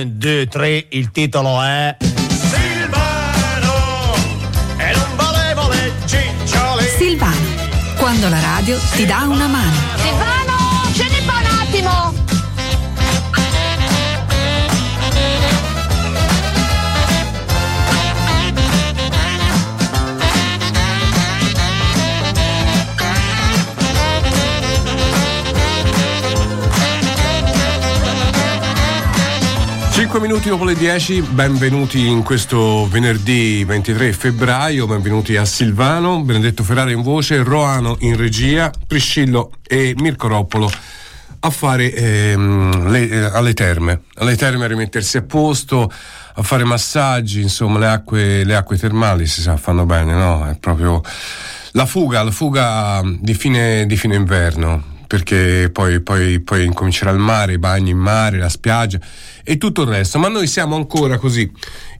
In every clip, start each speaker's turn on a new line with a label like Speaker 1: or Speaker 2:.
Speaker 1: 1, 2, 3, il titolo è
Speaker 2: Silvano e non volevo le cicciole
Speaker 3: Silvano, quando la radio ti dà una mano.
Speaker 4: Silvano, scendi qua un
Speaker 5: 5 minuti dopo le 10, benvenuti in questo venerdì 23 febbraio, benvenuti a Silvano, Benedetto Ferrari in voce, Roano in regia, Priscillo e Mirko Roppolo a fare ehm, le, eh, alle terme, alle terme a rimettersi a posto, a fare massaggi, insomma le acque, le acque termali si sa fanno bene, no? È proprio la fuga, la fuga di fine, di fine inverno perché poi, poi, poi incomincerà il mare, i bagni in mare, la spiaggia e tutto il resto. Ma noi siamo ancora così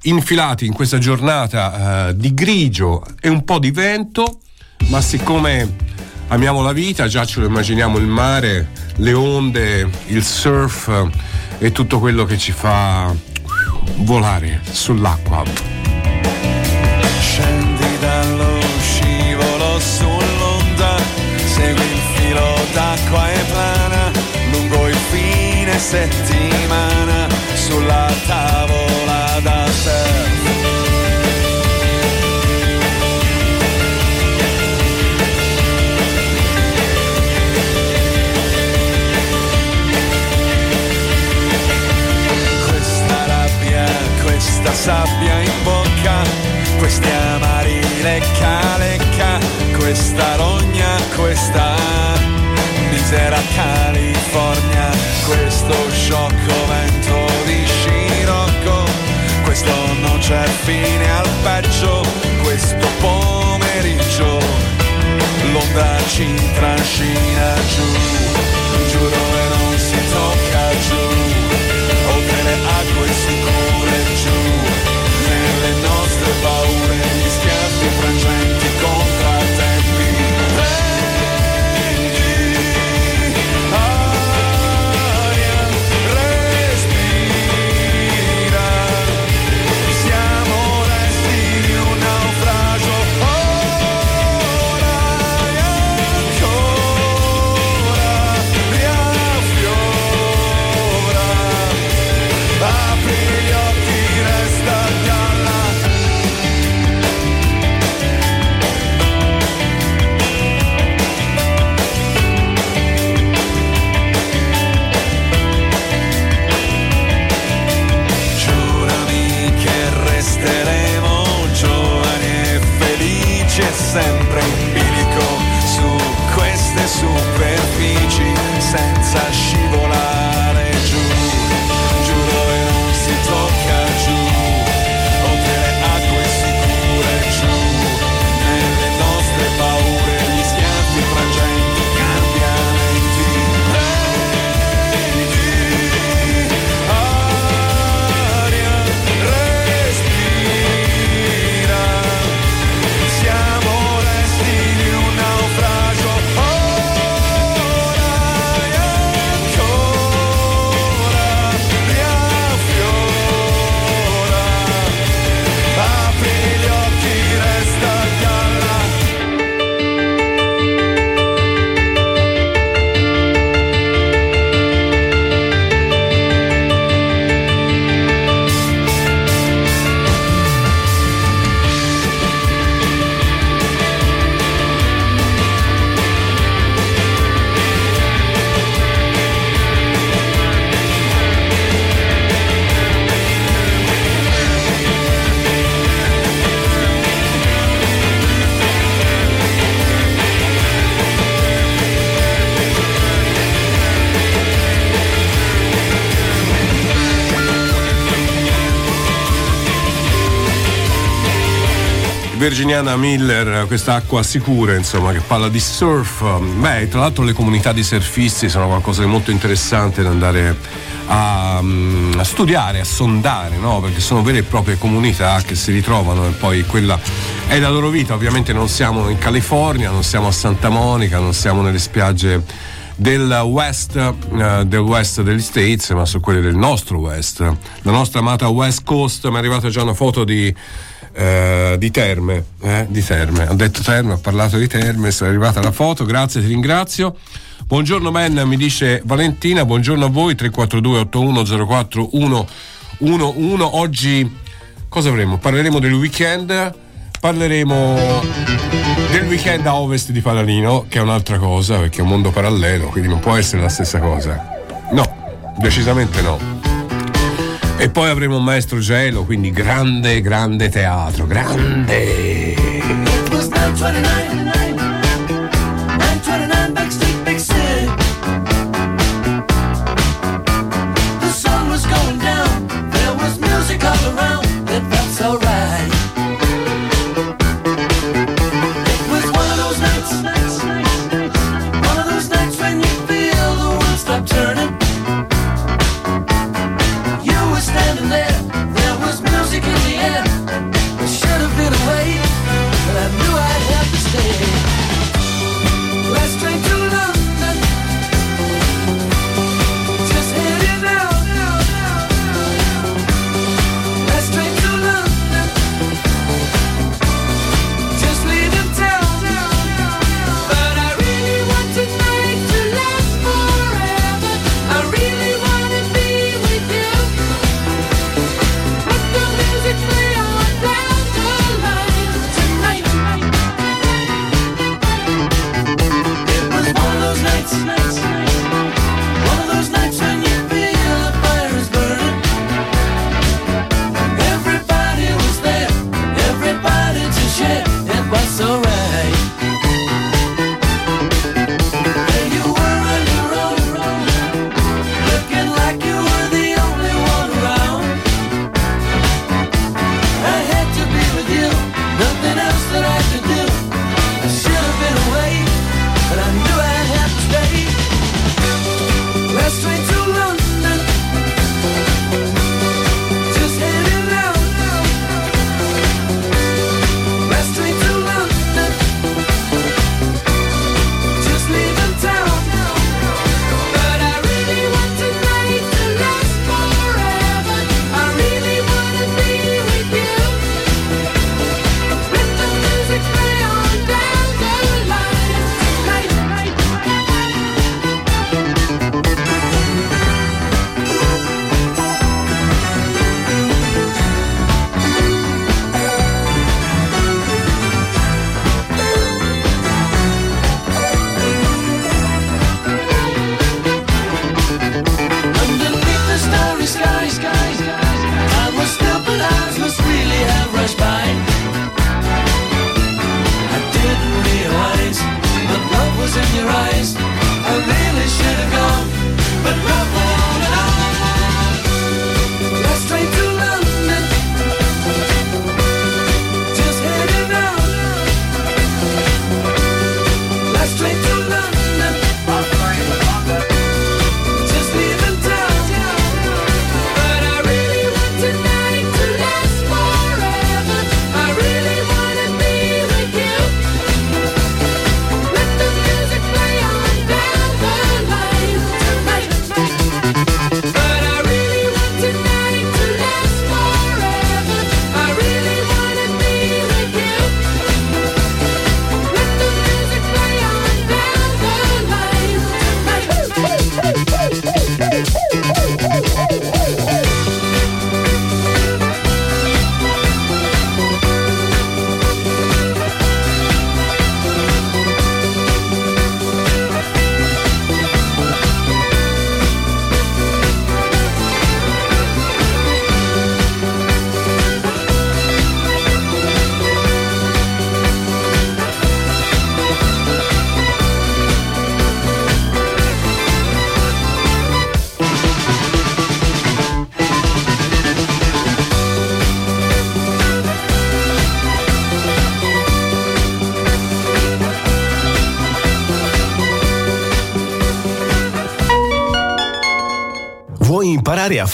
Speaker 5: infilati in questa giornata uh, di grigio e un po' di vento, ma siccome amiamo la vita, già ce lo immaginiamo il mare, le onde, il surf e tutto quello che ci fa volare sull'acqua.
Speaker 6: Filo d'acqua e plana lungo il fine settimana sulla tavola da surf. Questa rabbia, questa sabbia in bocca, questi amari lecca lecca, questa rogna, questa misera California, questo sciocco vento di scirocco, questo non c'è fine al peggio, questo pomeriggio, l'onda ci trascina giù, giù dove non si tocca giù, oltre le acque sicure giù, nelle nostre paure, superfici senza scivolare
Speaker 5: virginiana Miller, questa acqua sicura, insomma, che parla di surf. Beh, tra l'altro le comunità di surfisti sono qualcosa di molto interessante da andare a, mm, a studiare, a sondare, no? Perché sono vere e proprie comunità che si ritrovano e poi quella è la loro vita. Ovviamente non siamo in California, non siamo a Santa Monica, non siamo nelle spiagge
Speaker 7: del west, eh, del west degli States, ma su quelle del nostro west, la nostra amata West Coast. Mi è arrivata già una foto di eh, di Terme, eh, di Terme. Ha detto Terme, ha parlato di Terme, sono arrivata la foto, grazie, ti ringrazio. Buongiorno Menna, mi dice Valentina, buongiorno a voi 342 8104 111. Oggi cosa avremo? Parleremo del weekend, parleremo del weekend a ovest di Palalino, che è un'altra cosa, perché è un mondo parallelo, quindi non può essere la stessa cosa. No, decisamente no. E poi avremo Maestro Gelo, quindi grande, grande teatro, grande.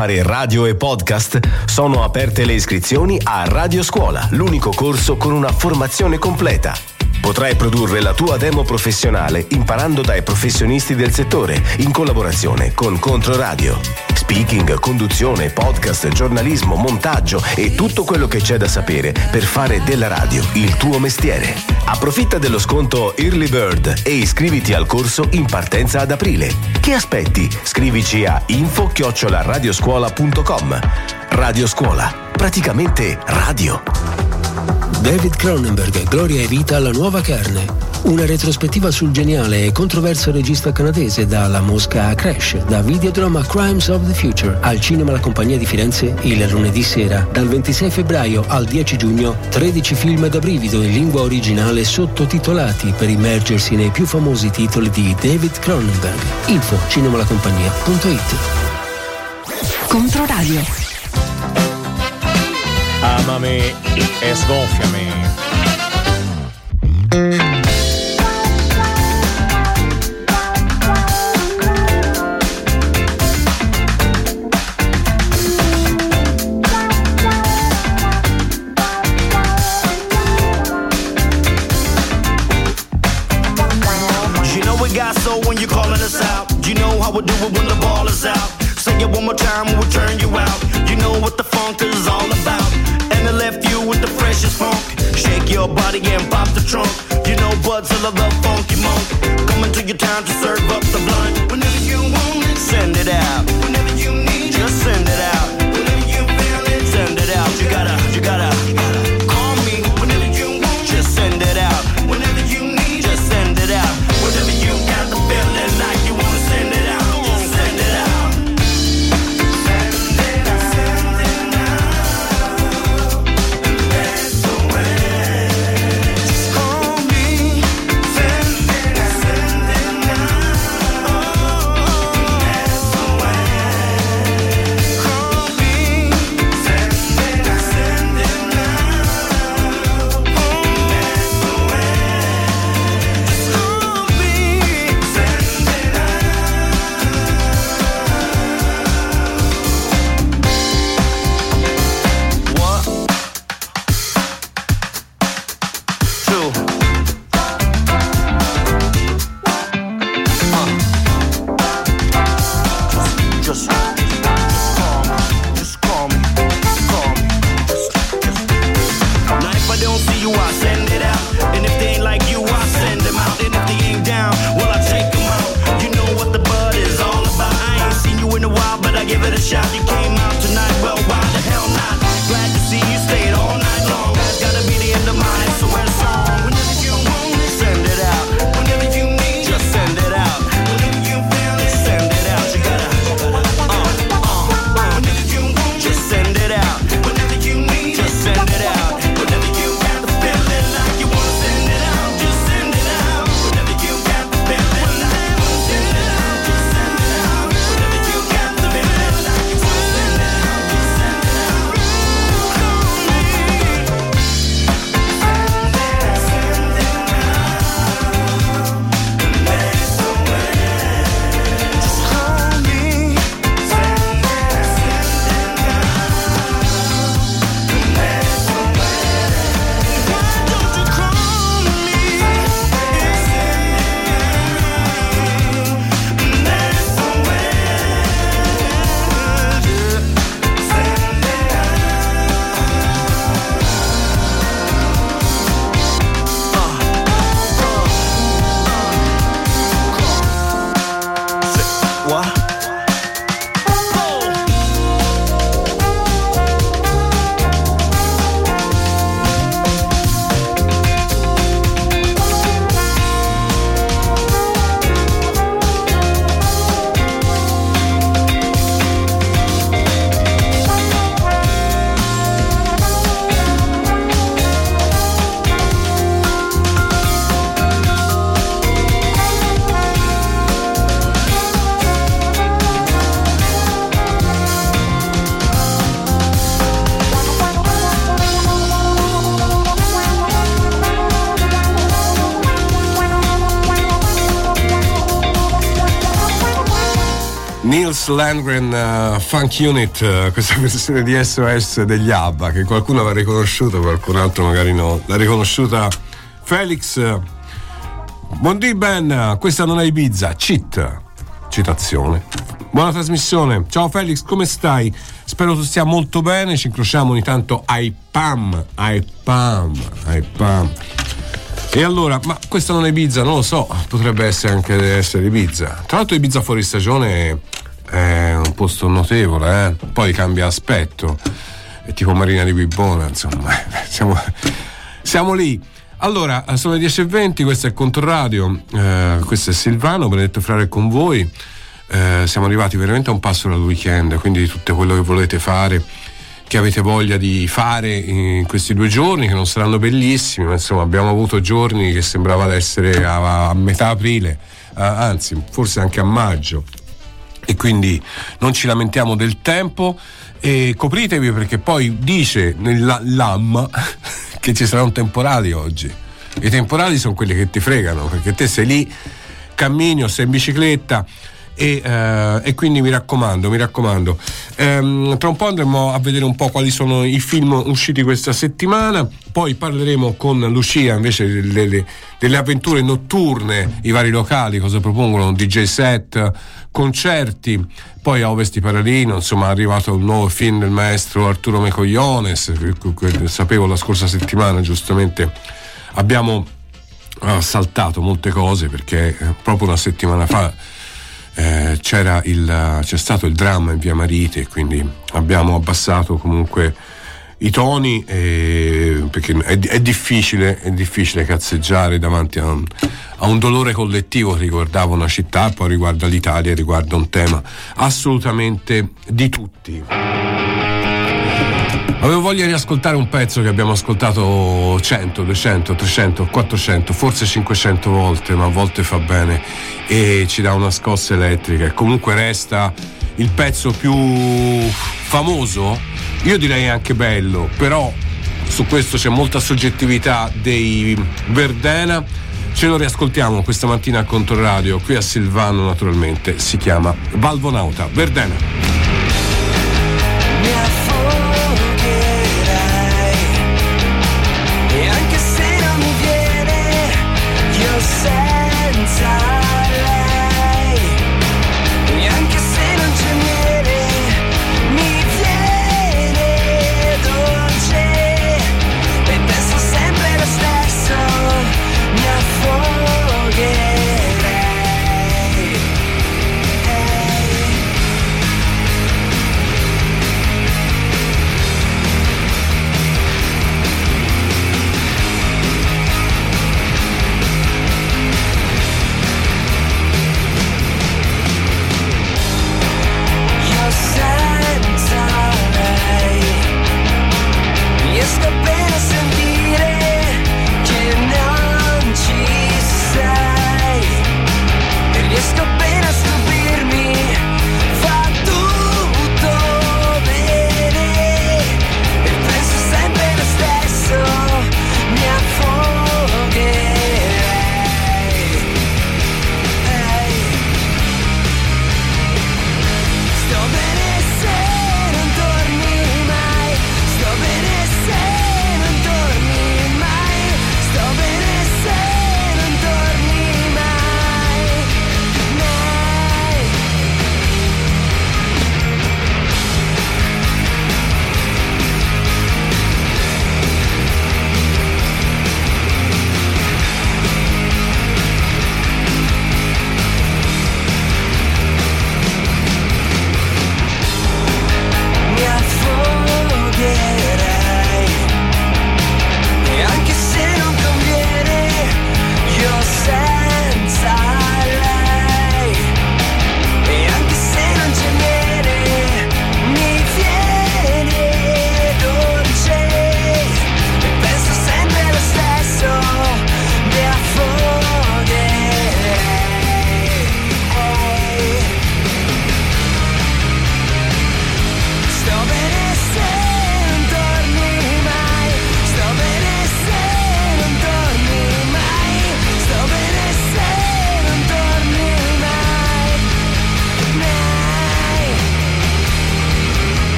Speaker 8: fare radio e podcast? Sono aperte le iscrizioni a Radio Scuola, l'unico corso con una formazione completa. Potrai produrre la tua demo professionale imparando dai professionisti del settore in collaborazione con Controradio. Speaking, conduzione, podcast, giornalismo, montaggio e tutto quello che c'è da sapere per fare della radio il tuo mestiere. Approfitta dello sconto Early Bird e iscriviti al corso in partenza ad aprile. Che aspetti? Scrivici a info-radioscuola.com. Radio Scuola, praticamente radio.
Speaker 9: David Cronenberg, Gloria e vita alla nuova carne. Una retrospettiva sul geniale e controverso regista canadese dalla mosca a Crash, da videodrama Crimes of the Future, al cinema La Compagnia di Firenze il lunedì sera, dal 26 febbraio al 10 giugno, 13 film da brivido in lingua originale sottotitolati per immergersi nei più famosi titoli di David Cronenberg. Info cinemalacompagnia.it
Speaker 3: Controradio.
Speaker 1: Amami e sgonfiami.
Speaker 2: Time, we'll turn you out. You know what the funk is all about. And I left you with the freshest funk. Shake your body and pop the trunk. You know Bud's a the funky monk. Coming to your town to serve up the blunt.
Speaker 5: Nils Landgren uh, Funk Unit, uh, questa versione di SOS degli ABBA che qualcuno aveva riconosciuto, qualcun altro magari no. L'ha riconosciuta Felix, buondì Ben, questa non è Ibiza, cheat. Citazione. Buona trasmissione. Ciao Felix, come stai? Spero tu stia molto bene. Ci incrociamo ogni tanto ai PAM, ai PAM, ai PAM. E allora, ma questa non è Ibiza, non lo so, potrebbe essere anche essere Ibiza. Tra l'altro Ibiza fuori stagione posto notevole, eh? poi cambia aspetto, è tipo Marina di Bibbona, insomma, siamo, siamo lì. Allora, sono le 10.20, questo è Controradio, eh, questo è Silvano, Benedetto Frare con voi. Eh, siamo arrivati veramente a un passo dal weekend, quindi tutto quello che volete fare, che avete voglia di fare in questi due giorni, che non saranno bellissimi, ma insomma abbiamo avuto giorni che sembrava essere a, a metà aprile, a- anzi forse anche a maggio e quindi non ci lamentiamo del tempo e copritevi perché poi dice nella che ci sarà un temporale oggi. I temporali sono quelli che ti fregano perché te sei lì, cammini o sei in bicicletta e, eh, e quindi mi raccomando, mi raccomando. Ehm, tra un po' andremo a vedere un po' quali sono i film usciti questa settimana, poi parleremo con Lucia invece delle, delle- avventure notturne, i vari locali, cosa propongono, DJ set, concerti, poi a Ovesti Paralino, insomma è arrivato un nuovo film del maestro Arturo Mecogliones, sapevo la scorsa settimana giustamente. Abbiamo ha saltato molte cose perché eh, proprio una settimana fa eh, il, c'è stato il dramma in via Marite quindi abbiamo abbassato comunque i toni eh, perché è, è difficile, è difficile cazzeggiare davanti a un, a un dolore collettivo che riguardava una città poi riguarda l'Italia riguarda un tema assolutamente di tutti Avevo voglia di ascoltare un pezzo che abbiamo ascoltato 100, 200, 300, 400, forse 500 volte, ma a volte fa bene e ci dà una scossa elettrica e comunque resta il pezzo più famoso, io direi anche bello, però su questo c'è molta soggettività dei Verdena. Ce lo riascoltiamo questa mattina a Controradio, qui a Silvano naturalmente, si chiama Valvonauta. Verdena.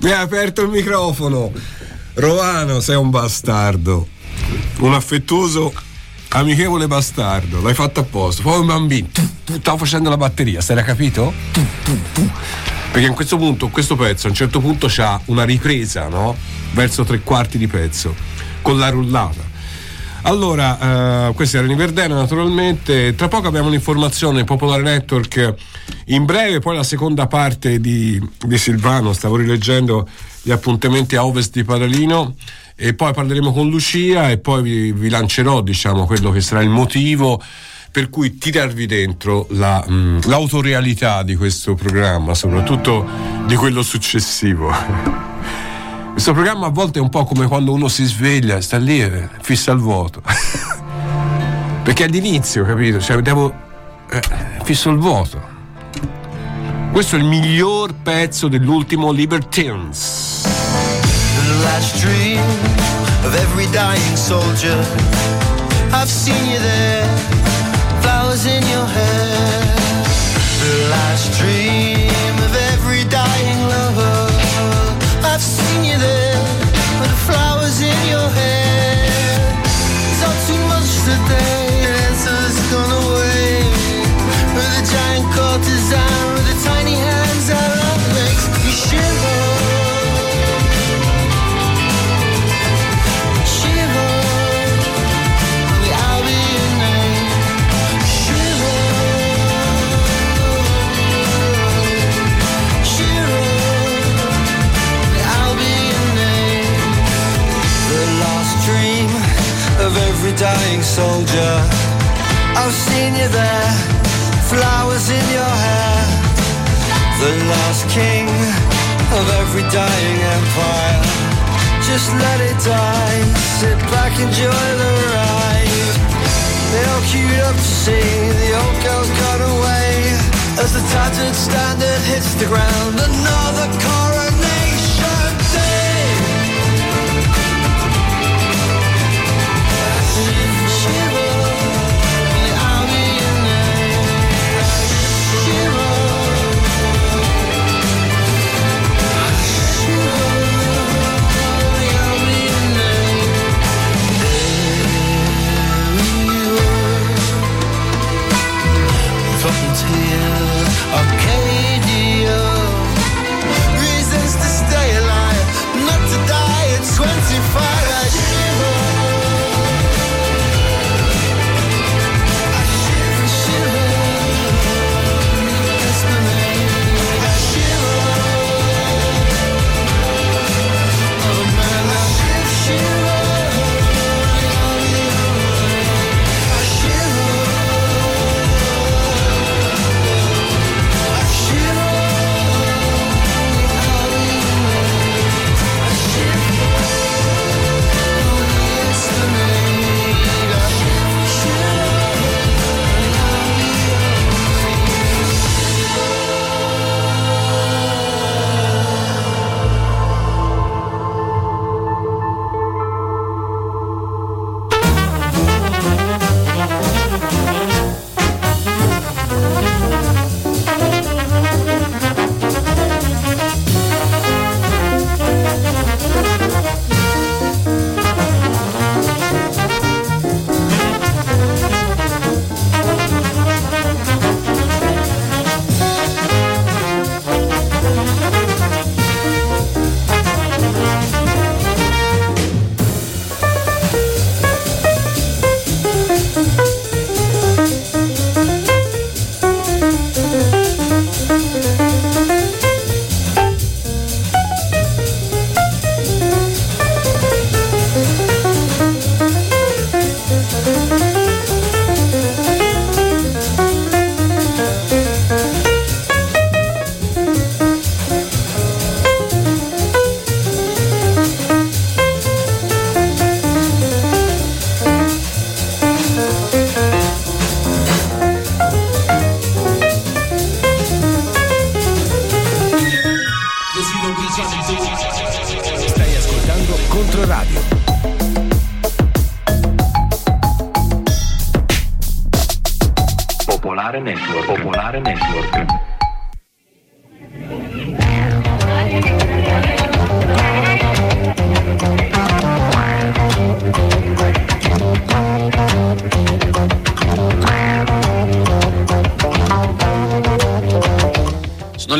Speaker 6: Mi
Speaker 5: hai aperto il microfono. Rovano, sei un bastardo. Un affettuoso, amichevole bastardo. L'hai fatto apposta. Poi un bambino. Tu, stavo facendo la batteria, stai era capito? Perché in questo punto, questo pezzo a un certo punto c'ha una ripresa, no? Verso tre quarti di pezzo, con la rullata. Allora, eh, questi erano i Verdena naturalmente. Tra poco abbiamo un'informazione Popolare Network in breve, poi la seconda parte di, di Silvano. Stavo rileggendo gli appuntamenti a ovest di Padalino e poi parleremo con Lucia e poi vi, vi lancerò diciamo quello che sarà il motivo per cui tirarvi dentro la, mh, l'autorealità di questo programma, soprattutto di quello successivo. Questo programma a volte è un po' come quando uno si sveglia, sta lì e fissa il vuoto. Perché all'inizio, capito? Cioè, devo. eh, fisso il vuoto. Questo è il miglior pezzo dell'ultimo Libertines.
Speaker 10: the last dream of every dying soldier. I've seen you there, flowers in your hair. The last dream Just let it die. Sit back, enjoy the ride. They all queued up to see the old girl's gone away. As the tattered standard hits the ground, another coronation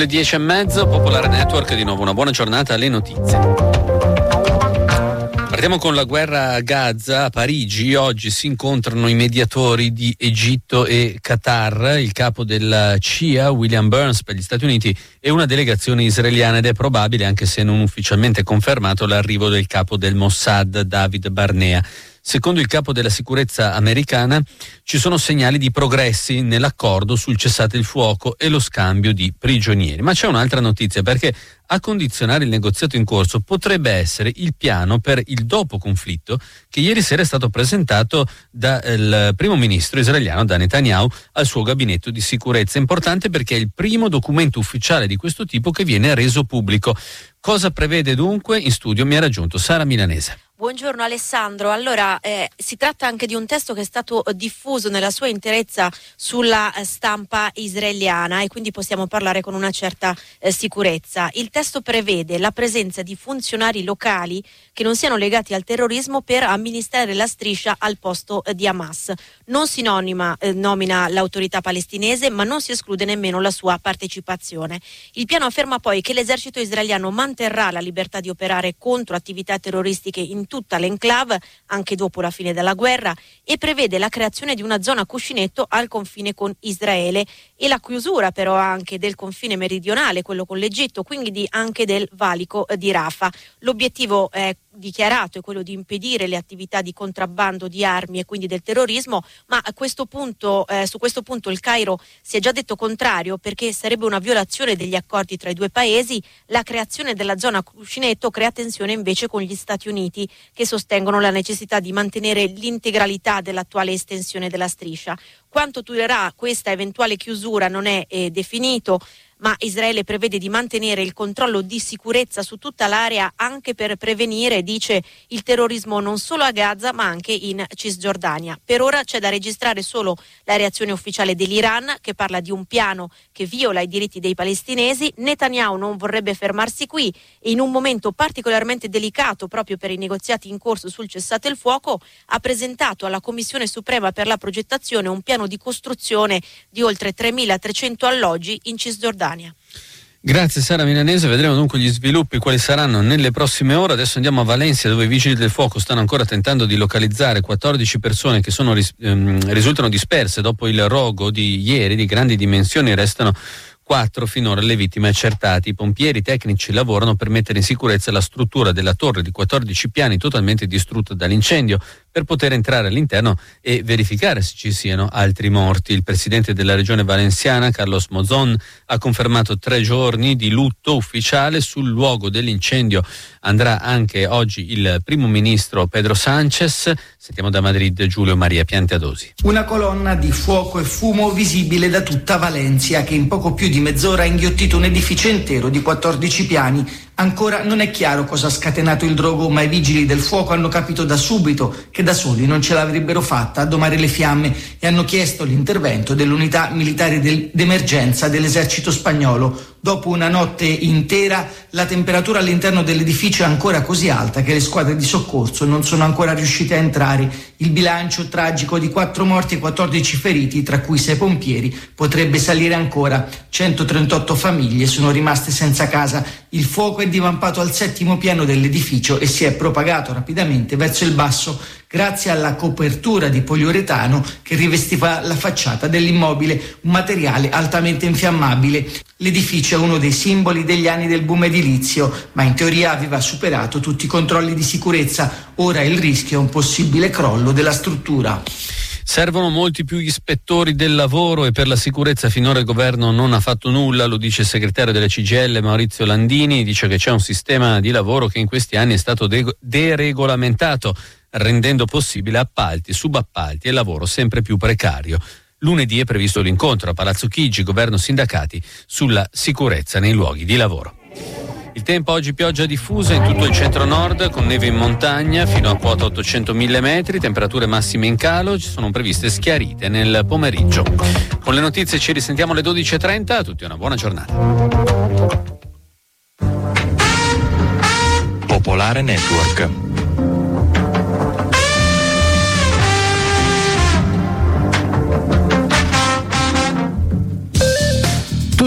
Speaker 11: le 10 e mezzo, Popolare Network, di nuovo una buona giornata alle notizie. Partiamo con la guerra a Gaza. A Parigi oggi si incontrano i mediatori di Egitto e Qatar, il capo della CIA, William Burns, per gli Stati Uniti, e una delegazione israeliana ed è probabile, anche se non ufficialmente confermato, l'arrivo del capo del Mossad, David Barnea. Secondo il capo della sicurezza americana ci sono segnali di progressi nell'accordo sul cessate il fuoco e lo scambio di prigionieri. Ma c'è un'altra notizia perché a condizionare il negoziato in corso potrebbe essere il piano per il dopo conflitto che ieri sera è stato presentato dal primo ministro israeliano, da Netanyahu, al suo gabinetto di sicurezza. Importante perché è il primo documento ufficiale di questo tipo che viene reso pubblico. Cosa prevede dunque? In studio mi ha raggiunto Sara Milanese.
Speaker 12: Buongiorno Alessandro, allora eh, si tratta anche di un testo che è stato diffuso nella sua interezza sulla eh, stampa israeliana e quindi possiamo parlare con una certa eh, sicurezza. Il testo prevede la presenza di funzionari locali che non siano legati al terrorismo per amministrare la striscia al posto eh, di Hamas. Non si nomina, eh, nomina l'autorità palestinese ma non si esclude nemmeno la sua partecipazione. Il piano afferma poi che l'esercito israeliano manterrà la libertà di operare contro attività terroristiche in tutta l'enclave anche dopo la fine della guerra e prevede la creazione di una zona cuscinetto al confine con Israele e la chiusura però anche del confine meridionale, quello con l'Egitto, quindi di- anche del valico eh, di Rafah. L'obiettivo è dichiarato è quello di impedire le attività di contrabbando di armi e quindi del terrorismo, ma questo punto, eh, su questo punto il Cairo si è già detto contrario perché sarebbe una violazione degli accordi tra i due paesi. La creazione della zona cuscinetto crea tensione invece con gli Stati Uniti che sostengono la necessità di mantenere l'integralità dell'attuale estensione della striscia. Quanto durerà questa eventuale chiusura non è eh, definito ma Israele prevede di mantenere il controllo di sicurezza su tutta l'area anche per prevenire, dice, il terrorismo non solo a Gaza ma anche in Cisgiordania. Per ora c'è da registrare solo la reazione ufficiale dell'Iran che parla di un piano che viola i diritti dei palestinesi. Netanyahu non vorrebbe fermarsi qui e in un momento particolarmente delicato proprio per i negoziati in corso sul cessate il fuoco ha presentato alla Commissione Suprema per la progettazione un piano di costruzione di oltre 3.300 alloggi in Cisgiordania.
Speaker 11: Grazie Sara Milanese, vedremo dunque gli sviluppi quali saranno nelle prossime ore. Adesso andiamo a Valencia dove i vigili del fuoco stanno ancora tentando di localizzare 14 persone che sono, ehm, risultano disperse dopo il rogo di ieri di grandi dimensioni, restano quattro finora le vittime accertate. I pompieri tecnici lavorano per mettere in sicurezza la struttura della torre di 14 piani totalmente distrutta dall'incendio per poter entrare all'interno e verificare se ci siano altri morti. Il presidente della regione valenziana, Carlos Mozon, ha confermato tre giorni di lutto ufficiale sul luogo dell'incendio. Andrà anche oggi il primo ministro Pedro Sanchez. Sentiamo da Madrid Giulio Maria Pianteadosi.
Speaker 13: Una colonna di fuoco e fumo visibile da tutta Valencia che in poco più di mezz'ora ha inghiottito un edificio intero di 14 piani. Ancora non è chiaro cosa ha scatenato il drogo, ma i vigili del fuoco hanno capito da subito che da soli non ce l'avrebbero fatta a domare le fiamme e hanno chiesto l'intervento dell'unità militare del- d'emergenza dell'esercito spagnolo. Dopo una notte intera la temperatura all'interno dell'edificio è ancora così alta che le squadre di soccorso non sono ancora riuscite a entrare. Il bilancio tragico di 4 morti e 14 feriti, tra cui 6 pompieri, potrebbe salire ancora. 138 famiglie sono rimaste senza casa. Il fuoco è divampato al settimo piano dell'edificio e si è propagato rapidamente verso il basso grazie alla copertura di poliuretano che rivestiva la facciata dell'immobile, un materiale altamente infiammabile. L'edificio è uno dei simboli degli anni del boom edilizio, ma in teoria aveva superato tutti i controlli di sicurezza. Ora il rischio è un possibile crollo della struttura.
Speaker 11: Servono molti più ispettori del lavoro e per la sicurezza finora il governo non ha fatto nulla, lo dice il segretario della CGL Maurizio Landini, dice che c'è un sistema di lavoro che in questi anni è stato de- deregolamentato, rendendo possibile appalti, subappalti e lavoro sempre più precario. Lunedì è previsto l'incontro a Palazzo Chigi, governo sindacati, sulla sicurezza nei luoghi di lavoro. Il tempo oggi pioggia diffusa in tutto il centro-nord con neve in montagna fino a quota 800 mm, temperature massime in calo, ci sono previste schiarite nel pomeriggio. Con le notizie ci risentiamo alle 12.30, a tutti una buona giornata.
Speaker 14: Popolare Network.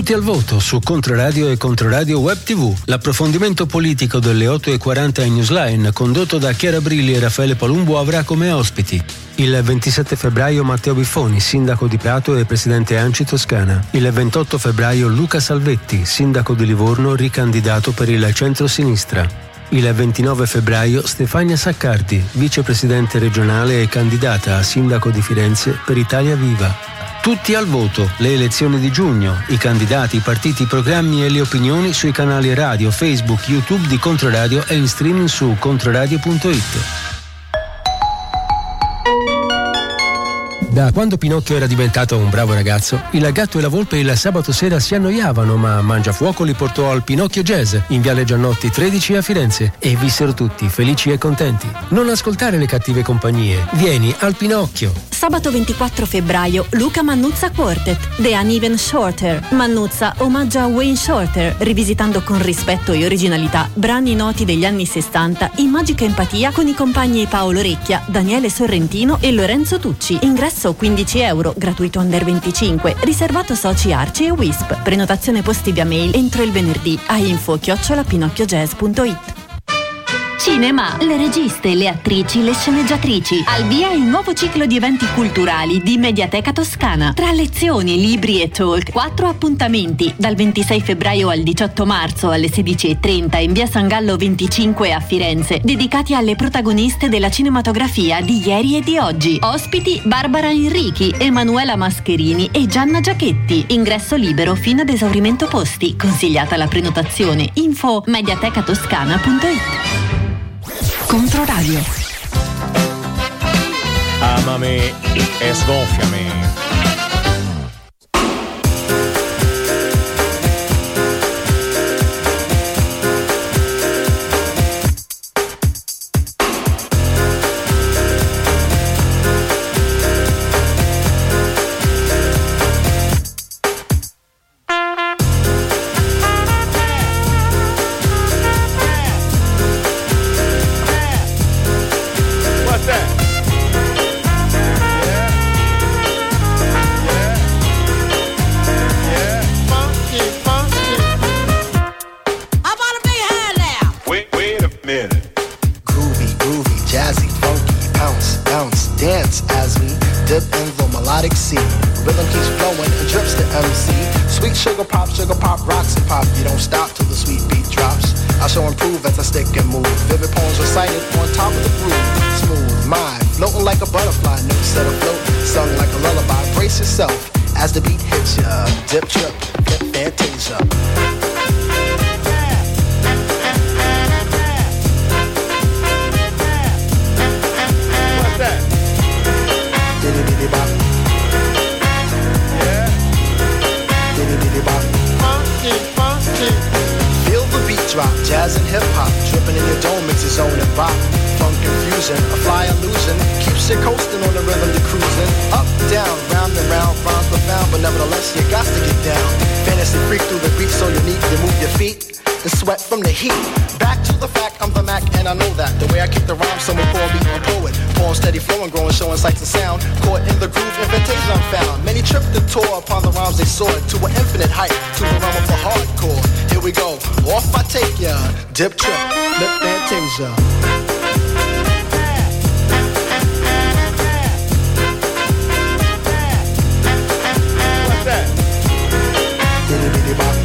Speaker 9: Tutti al voto su Controradio e Controradio Web TV. L'approfondimento politico delle 8.40 in Newsline, condotto da Chiara Brilli e Raffaele Palumbo, avrà come ospiti il 27 febbraio Matteo Biffoni, sindaco di Prato e presidente Anci Toscana. Il 28 febbraio Luca Salvetti, sindaco di Livorno, ricandidato per il centro-sinistra. Il 29 febbraio Stefania Saccardi, vicepresidente regionale e candidata a sindaco di Firenze per Italia Viva. Tutti al voto, le elezioni di giugno, i candidati, i partiti, i programmi e le opinioni sui canali radio, Facebook, YouTube di Controradio e in streaming su controradio.it. Da quando Pinocchio era diventato un bravo ragazzo, il gatto e la volpe il sabato sera si annoiavano, ma Mangiafuoco li portò al Pinocchio Jazz in Viale Giannotti 13 a Firenze e vissero tutti felici e contenti. Non ascoltare le cattive compagnie, vieni al Pinocchio.
Speaker 14: Sabato 24 febbraio, Luca Mannuzza Quartet, The Uneven Shorter. Mannuzza omaggia Wayne Shorter, rivisitando con rispetto e originalità brani noti degli anni 60 in magica empatia con i compagni Paolo Recchia, Daniele Sorrentino e Lorenzo Tucci. Ingresso 15 euro, gratuito under 25, riservato soci Arci e Wisp. Prenotazione posti via mail entro il venerdì a info chiocciolapinocchiojazz.it.
Speaker 15: Cinema, le registe, le attrici, le sceneggiatrici. Al via il nuovo ciclo di eventi culturali di Mediateca Toscana. Tra lezioni, libri e talk, quattro appuntamenti dal 26 febbraio al 18 marzo alle 16.30 in via San Gallo 25 a Firenze, dedicati alle protagoniste della cinematografia di ieri e di oggi. Ospiti Barbara Enrichi, Emanuela Mascherini e Gianna Giachetti. Ingresso libero fino ad esaurimento posti. Consigliata la prenotazione. Info mediatecatoscana.it.
Speaker 3: Controradio.
Speaker 1: Amami e sgonfiami.
Speaker 16: Hip hop, dripping in your dome, it's a zone and bop. Funk confusion, a fly illusion, keeps you coasting on the rhythm to cruising. Up, down, round and round, rhymes profound, but nevertheless you got to get down. Fantasy freak through the beat, so unique, you move your feet and sweat from the heat. Back to the fact, I'm the Mac, and I know that. The way I kick the rhyme, someone call me a poet. Poem steady flowing, growing, showing sights and sound. Caught in the groove, invitation I'm found. Many tripped the tour upon the rhymes they soared to an infinite height, to the realm of the hardcore. Here we go, off I take ya. Dip trip, lip fantasia. Diddy diddy bop.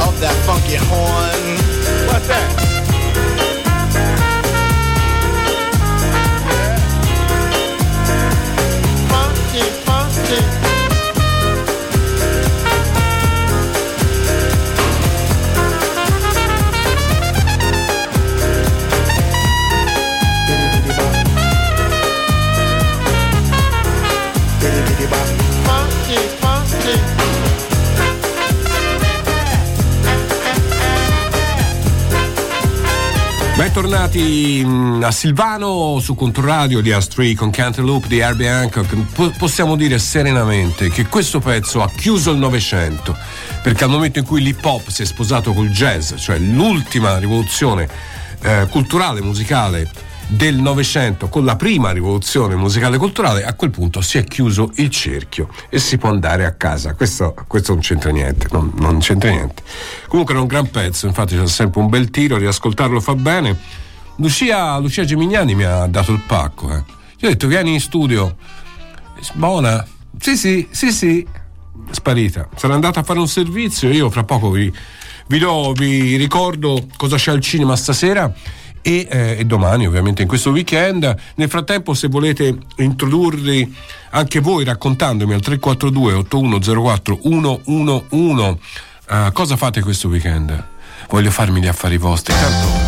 Speaker 16: of that funky horn.
Speaker 17: What's that?
Speaker 5: Bentornati mm, a Silvano su Controradio di Astri con Cantaloupe di Herbie Hancock. Po- possiamo dire serenamente che questo pezzo ha chiuso il Novecento, perché al momento in cui l'hip hop si è sposato col jazz, cioè l'ultima rivoluzione eh, culturale, musicale del Novecento, con la prima rivoluzione musicale culturale, a quel punto si è chiuso il cerchio e si può andare a casa. Questo, questo non c'entra niente, non, non c'entra niente. Comunque era un gran pezzo, infatti c'è sempre un bel tiro, riascoltarlo fa bene. Lucia, Lucia Gemignani mi ha dato il pacco. Eh. Io ho detto vieni in studio. Buona? Sì, sì, sì, sì. Sparita. Sarà andata a fare un servizio. Io fra poco vi, vi, do, vi ricordo cosa c'è al cinema stasera. E, eh, e domani ovviamente in questo weekend nel frattempo se volete introdurli anche voi raccontandomi al 342 8104 111 eh, cosa fate questo weekend voglio farmi gli affari vostri tanto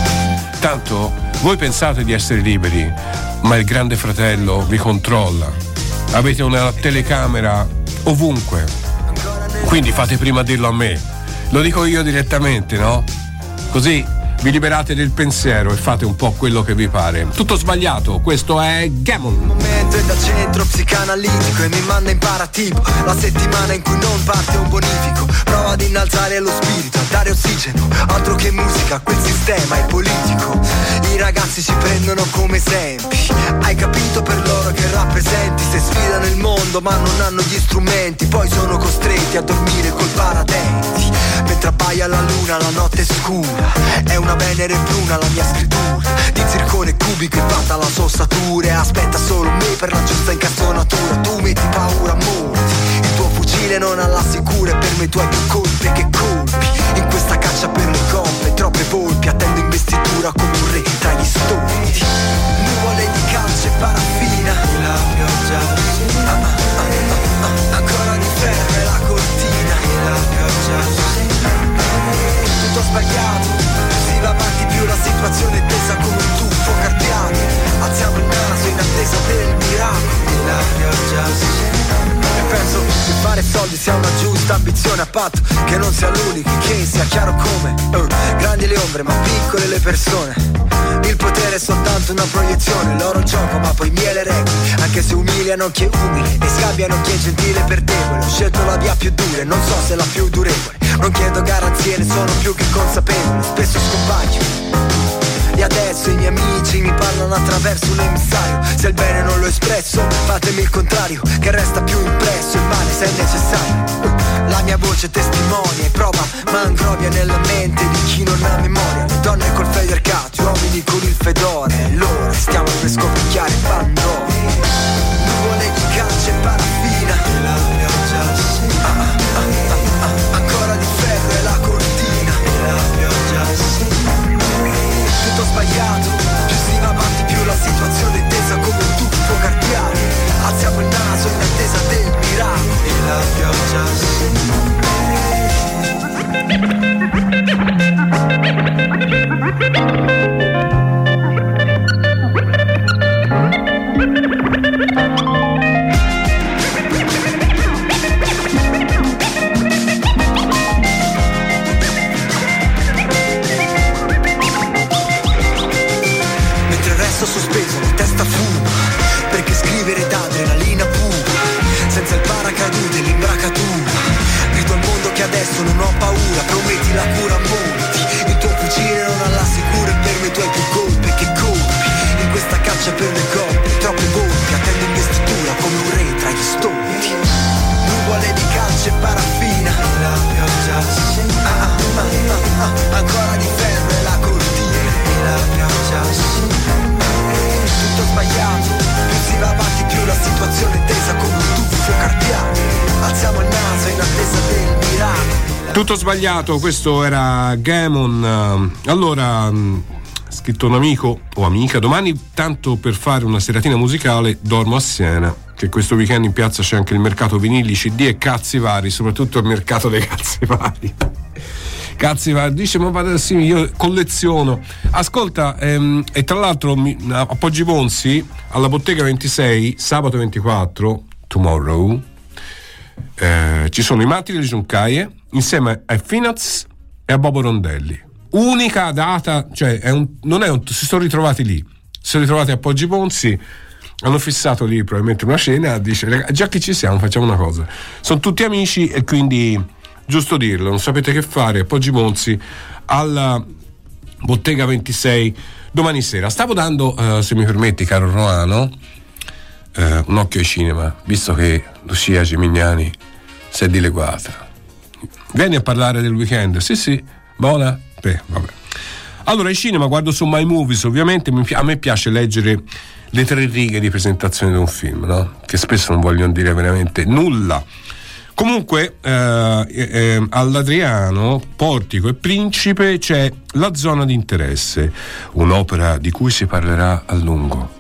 Speaker 5: Tanto voi pensate di essere liberi, ma il grande fratello vi controlla. Avete una telecamera ovunque. Quindi fate prima dirlo a me. Lo dico io direttamente, no? Così vi liberate del pensiero e fate un po' quello che vi pare. Tutto sbagliato, questo è Gammon.
Speaker 18: momento è da centro psicanalitico e mi manda in paratipo. La settimana in cui non parte un bonifico. Prova ad innalzare lo spirito, a dare ossigeno. Altro che musica, quel sistema è politico. I ragazzi ci prendono come esempi. Hai capito per loro che rappresenti Se sfidano il mondo ma non hanno gli strumenti. Poi sono costretti a dormire col paradenti. Mentre abbaia la luna, la notte scura. È una venere bruna la mia scrittura. Di zircone cubico infatti alla sua ossatura E aspetta solo me per la giusta incastonatura. Tu metti paura a molti Il tuo fucile non ha la sicura E per me tu hai più colpi che colpi. In questa caccia per le coppe Troppe volpi attendo investitura come un re tra gli stolti. Nuvole di calce e paraffina. La pioggia. Ah, ah, ah, ah, Ancora di ferro e la cortina. La pioggia. Tutto sbagliato avanti più la situazione è tesa come un tuffo cardiaco Alziamo il naso in attesa del miracolo. La pioggia e penso che fare soldi sia una giusta ambizione a patto Che non sia l'unico, che sia chiaro come uh, Grandi le ombre ma piccole le persone. Il potere è soltanto una proiezione Loro gioco ma poi mie le regole. Anche se umiliano chi è umile E scambiano chi è gentile per debole. Ho scelto la via più dura e non so se la più durevole. Non chiedo garanzie, ne sono più che consapevole. Spesso scompaio e adesso i miei amici mi parlano attraverso un emissario. Se il bene non l'ho espresso, fatemi il contrario Che resta più impresso il male se è necessario. La mia voce testimonia e prova mangrovia nella mente di sbagliato,
Speaker 5: questo era Gammon. Allora, ha scritto un amico o amica, domani tanto per fare una seratina musicale dormo a Siena, che questo weekend in piazza c'è anche il mercato vinili, CD e cazzi vari, soprattutto il mercato dei cazzi vari. Cazzi vari, dice ma vado sì, io colleziono. Ascolta, ehm, e tra l'altro mi- a Ponzi, alla bottega 26, sabato 24, tomorrow, eh, ci sono i matti delle Giuncaie insieme ai Finaz e a Bobo Rondelli. unica data, cioè è un- non è un- si sono ritrovati lì, si sono ritrovati a Poggi Ponzi, hanno fissato lì probabilmente una cena, dice "Raga, già che ci siamo facciamo una cosa, sono tutti amici e quindi giusto dirlo, non sapete che fare, Poggi Ponzi alla Bottega 26 domani sera. Stavo dando, eh, se mi permetti caro Roano, eh, un occhio ai cinema, visto che Lucia Gimignani si è dileguata. Vieni a parlare del weekend? Sì, sì, buona? Beh, vabbè. Allora, ai cinema guardo su My Movies, ovviamente a me piace leggere le tre righe di presentazione di un film, no? Che spesso non vogliono dire veramente nulla. Comunque, eh, eh, all'Adriano, Portico e Principe c'è La zona di interesse, un'opera di cui si parlerà a lungo.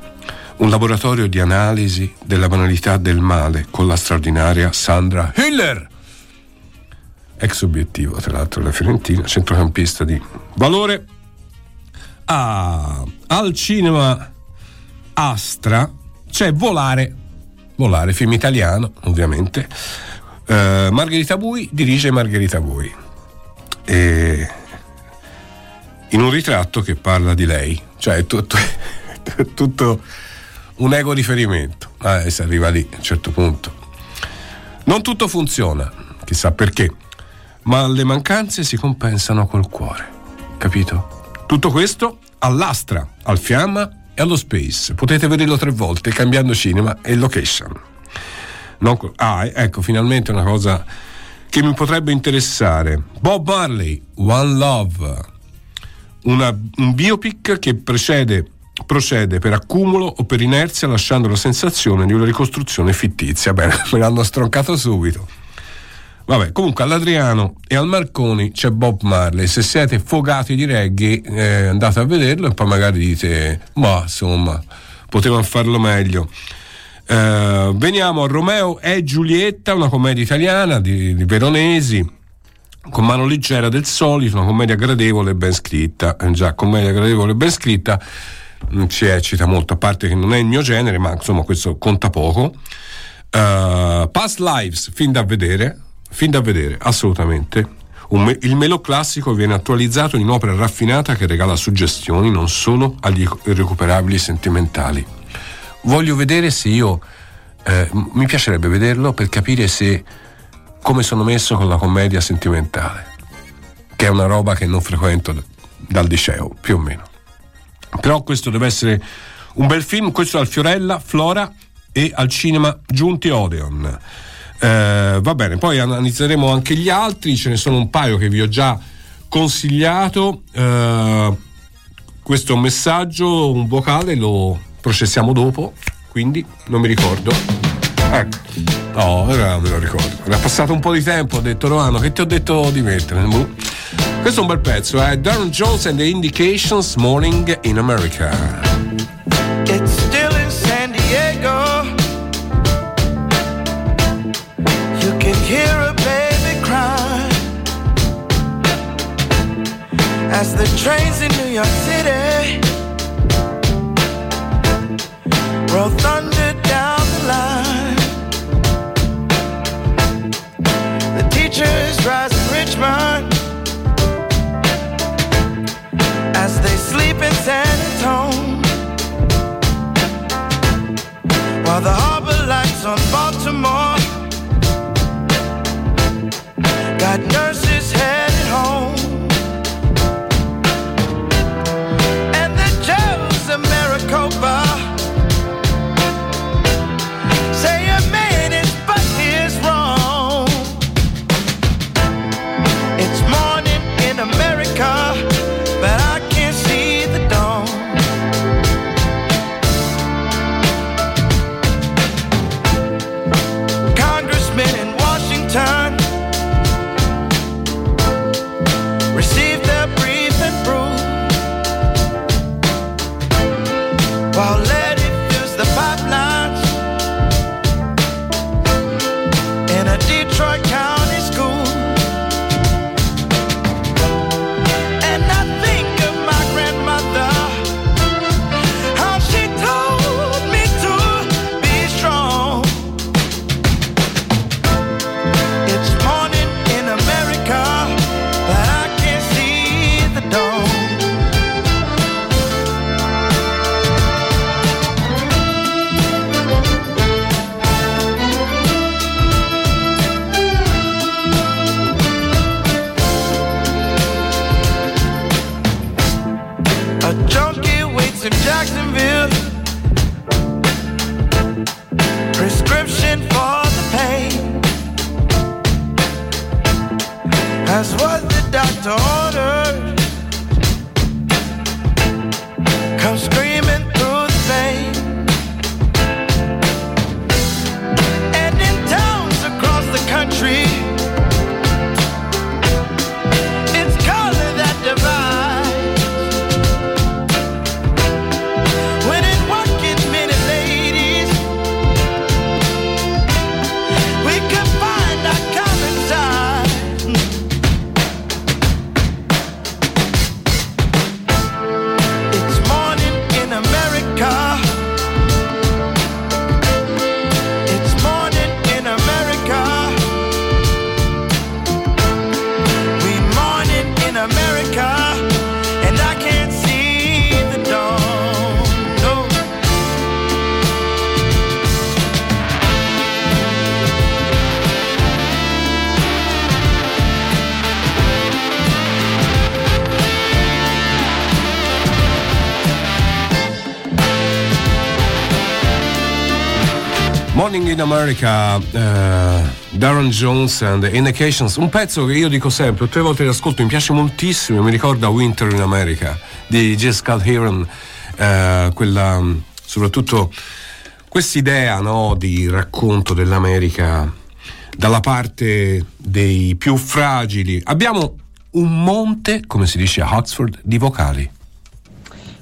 Speaker 5: Un laboratorio di analisi della banalità del male con la straordinaria Sandra Hiller ex obiettivo tra l'altro della Fiorentina, centrocampista di valore. Ah, al cinema Astra c'è Volare, Volare, film italiano ovviamente. Eh, Margherita Bui dirige Margherita Bui. E in un ritratto che parla di lei, cioè è tutto, è tutto un ego riferimento, eh, si arriva lì a un certo punto. Non tutto funziona, chissà perché, ma le mancanze si compensano col cuore, capito? Tutto questo all'Astra, al Fiamma e allo Space. Potete vederlo tre volte cambiando cinema e location. Co- ah, ecco, finalmente una cosa che mi potrebbe interessare. Bob Marley, One Love, una- un biopic che precede, procede per accumulo o per inerzia lasciando la sensazione di una ricostruzione fittizia. Bene, me l'hanno stroncato subito. Vabbè, comunque all'Adriano e al Marconi c'è Bob Marley. Se siete fogati di reggae, eh, andate a vederlo e poi magari dite: Ma insomma, potevano farlo meglio. Eh, veniamo a Romeo e Giulietta, una commedia italiana di, di Veronesi, con mano leggera del solito, una commedia gradevole e ben scritta. Eh, già, commedia gradevole e ben scritta non si eccita molto, a parte che non è il mio genere, ma insomma questo conta poco. Eh, Past Lives, fin da vedere, fin da vedere, assolutamente. Me- il melo classico viene attualizzato in un'opera raffinata che regala suggestioni non solo agli irrecuperabili sentimentali. Voglio vedere se io. eh, mi piacerebbe vederlo per capire se. come sono messo con la commedia sentimentale, che è una roba che non frequento dal liceo, più o meno. Però questo deve essere un bel film, questo al Fiorella, Flora e al cinema Giunti Odeon. Eh, va bene, poi analizzeremo anche gli altri, ce ne sono un paio che vi ho già consigliato. Eh, questo messaggio, un vocale, lo processiamo dopo, quindi non mi ricordo. Ecco, no, ora me lo ricordo. Era passato un po' di tempo, ho detto Romano, che ti ho detto di mettere? Boh. Questo è un bel pezzo, è Darren Jones and the Indications Morning in America.
Speaker 18: As the trains in New York City roll thunder down the line. The teachers rise in Richmond as they sleep in San Antonio. While the harbor lights on Baltimore got nurses
Speaker 7: Morning in America,
Speaker 5: eh, Darren Jones and the Indications, un pezzo che io dico sempre, le volte che ascolto mi piace moltissimo, mi ricorda Winter in America di Jessica Heron, eh, quella, soprattutto quest'idea no, di racconto dell'America dalla parte dei più fragili. Abbiamo un monte, come si dice a Oxford, di vocali.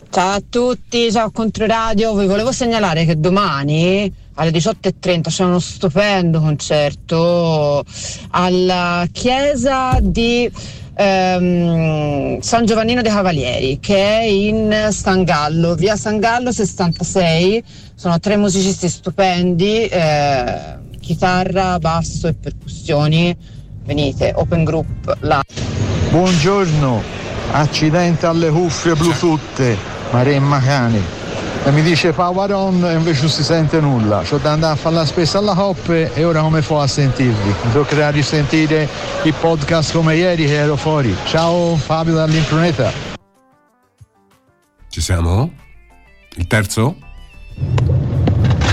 Speaker 19: Ciao a tutti, ciao Controradio, vi volevo segnalare che domani alle 18.30 c'è uno stupendo concerto alla chiesa di ehm, San Giovannino dei Cavalieri che è in San Gallo, via San Gallo 66, sono tre musicisti stupendi, eh, chitarra, basso e percussioni, venite, open group là.
Speaker 20: Buongiorno, accidente alle cuffie Bluetooth, Maremma Cani. E mi dice power on e invece non si sente nulla. C'ho da andare a fare la spesa alla coppe e ora come fa a sentirvi? Mi toccherà risentire il podcast come ieri che ero fuori. Ciao Fabio dall'Impruneta.
Speaker 5: Ci siamo? Il terzo?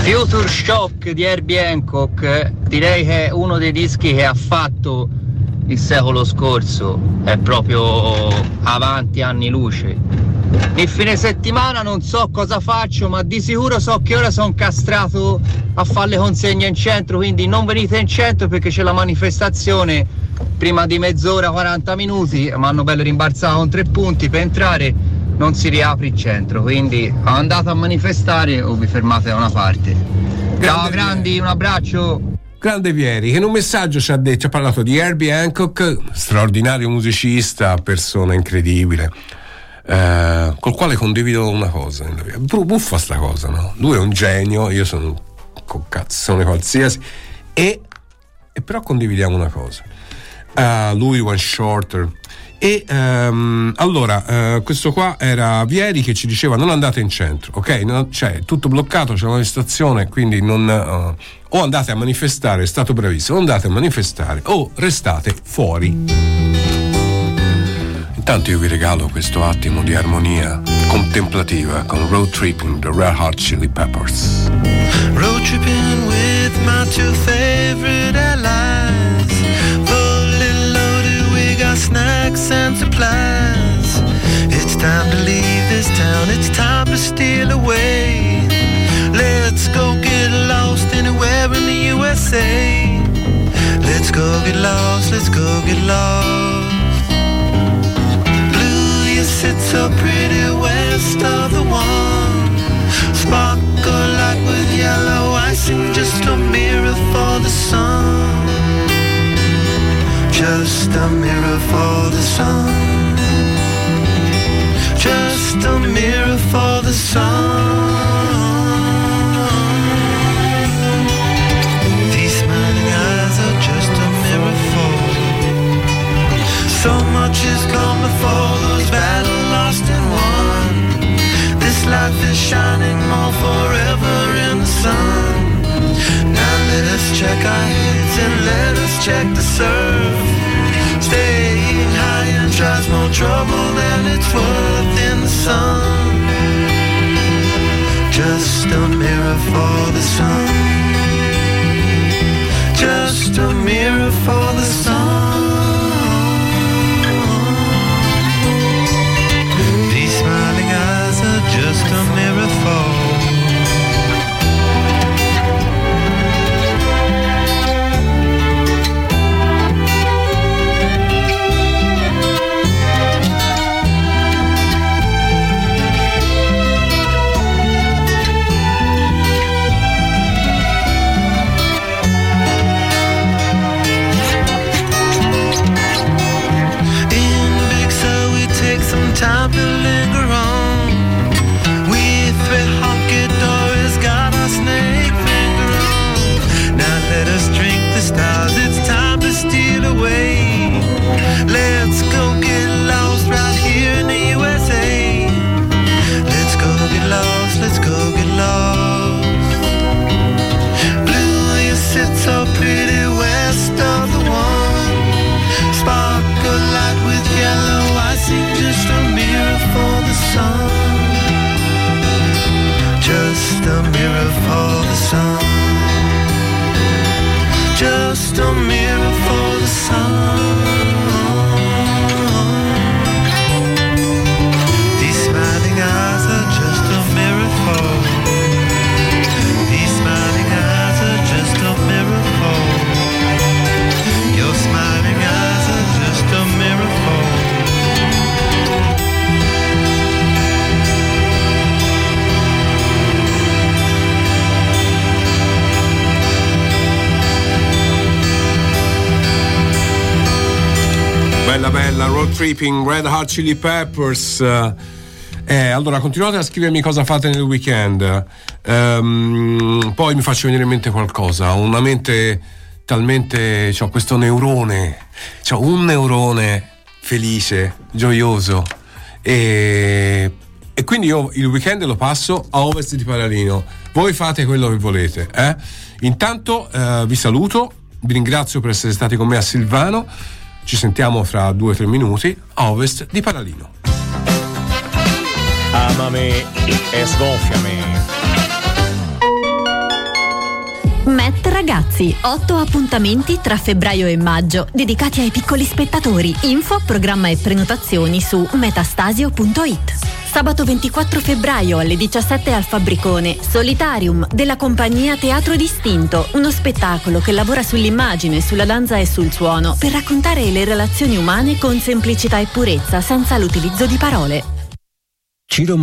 Speaker 21: Future Shock di Herbie Hancock direi che è uno dei dischi che ha fatto il secolo scorso, è proprio avanti anni luce. Il fine settimana non so cosa faccio, ma di sicuro so che ora sono castrato a fare le consegne in centro, quindi non venite in centro perché c'è la manifestazione prima di mezz'ora, 40 minuti, mi hanno bello rimbalzato con tre punti per entrare, non si riapre il centro, quindi andate a manifestare o vi fermate da una parte. Ciao grandi, un abbraccio!
Speaker 5: Grande Vieri, che in un messaggio ci ha, detto, ci ha parlato di Herbie Hancock, straordinario musicista, persona incredibile, eh, col quale condivido una cosa. Buffa sta cosa, no? Lui è un genio, io sono un cocazzone qualsiasi, e, e però condividiamo una cosa. Eh, lui, One Shorter. E ehm, allora, eh, questo qua era Vieri che ci diceva non andate in centro, ok? Non- cioè, tutto bloccato, c'è una stazione, quindi non, eh, o andate a manifestare, è stato bravissimo, andate a manifestare o restate fuori. Intanto io vi regalo questo attimo di armonia contemplativa con Road Tripping, The Red Hot Chili Peppers.
Speaker 7: Road tripping with my two favorite allies. Snacks and supplies. It's time to leave this town, it's time to steal away. Let's go get lost anywhere in the USA. Let's go get lost, let's go get lost. Blue, you sit so pretty west of the one. Sparkle like with yellow icing, just a mirror for the sun. Just a mirror for the sun. Just a mirror for the sun.
Speaker 5: Tripping, Red Hot Chili Peppers. Eh, allora, continuate a scrivermi cosa fate nel weekend. Ehm, poi mi faccio venire in mente qualcosa. Ho una mente talmente. ho questo neurone. Ho un neurone felice, gioioso. E, e quindi io il weekend lo passo a ovest di Paralino. Voi fate quello che volete. Eh? Intanto eh, vi saluto, vi ringrazio per essere stati con me a Silvano. Ci sentiamo fra due o tre minuti a ovest di Paralino.
Speaker 1: Amami e sgonfiami.
Speaker 14: Ragazzi, otto appuntamenti tra febbraio e maggio, dedicati ai piccoli spettatori. Info, programma e prenotazioni su metastasio.it. Sabato 24 febbraio alle 17 al Fabbricone, Solitarium della compagnia Teatro Distinto, uno spettacolo che lavora sull'immagine, sulla danza e sul suono per raccontare le relazioni umane con semplicità e purezza senza l'utilizzo di parole.
Speaker 9: Ciro